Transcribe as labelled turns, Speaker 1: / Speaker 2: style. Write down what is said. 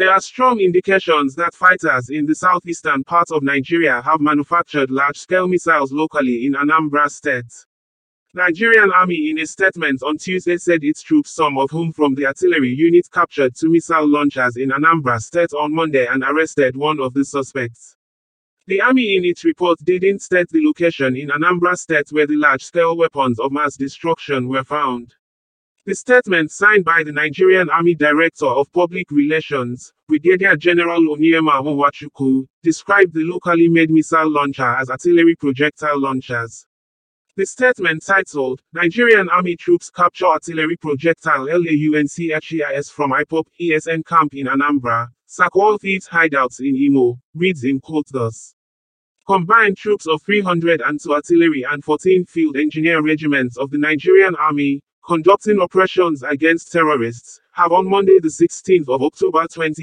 Speaker 1: There are strong indications that fighters in the southeastern part of Nigeria have manufactured large-scale missiles locally in Anambra State. Nigerian Army in a statement on Tuesday said its troops some of whom from the artillery unit captured two missile launchers in Anambra State on Monday and arrested one of the suspects. The army in its report didn't state the location in Anambra State where the large-scale weapons of mass destruction were found. The statement signed by the Nigerian Army Director of Public Relations, Brigadier General Onyema Nwachukwu, described the locally made missile launcher as artillery projectile launchers. The statement titled, Nigerian Army Troops Capture Artillery Projectile LAUNCHIS from IPOB ESN Camp in Anambra, Sakwa Thieves Hideouts in Imo, reads in quote thus. Combined troops of 302 artillery and 14 field engineer regiments of the Nigerian Army, conducting operations against terrorists, have on Monday the 16th of October 20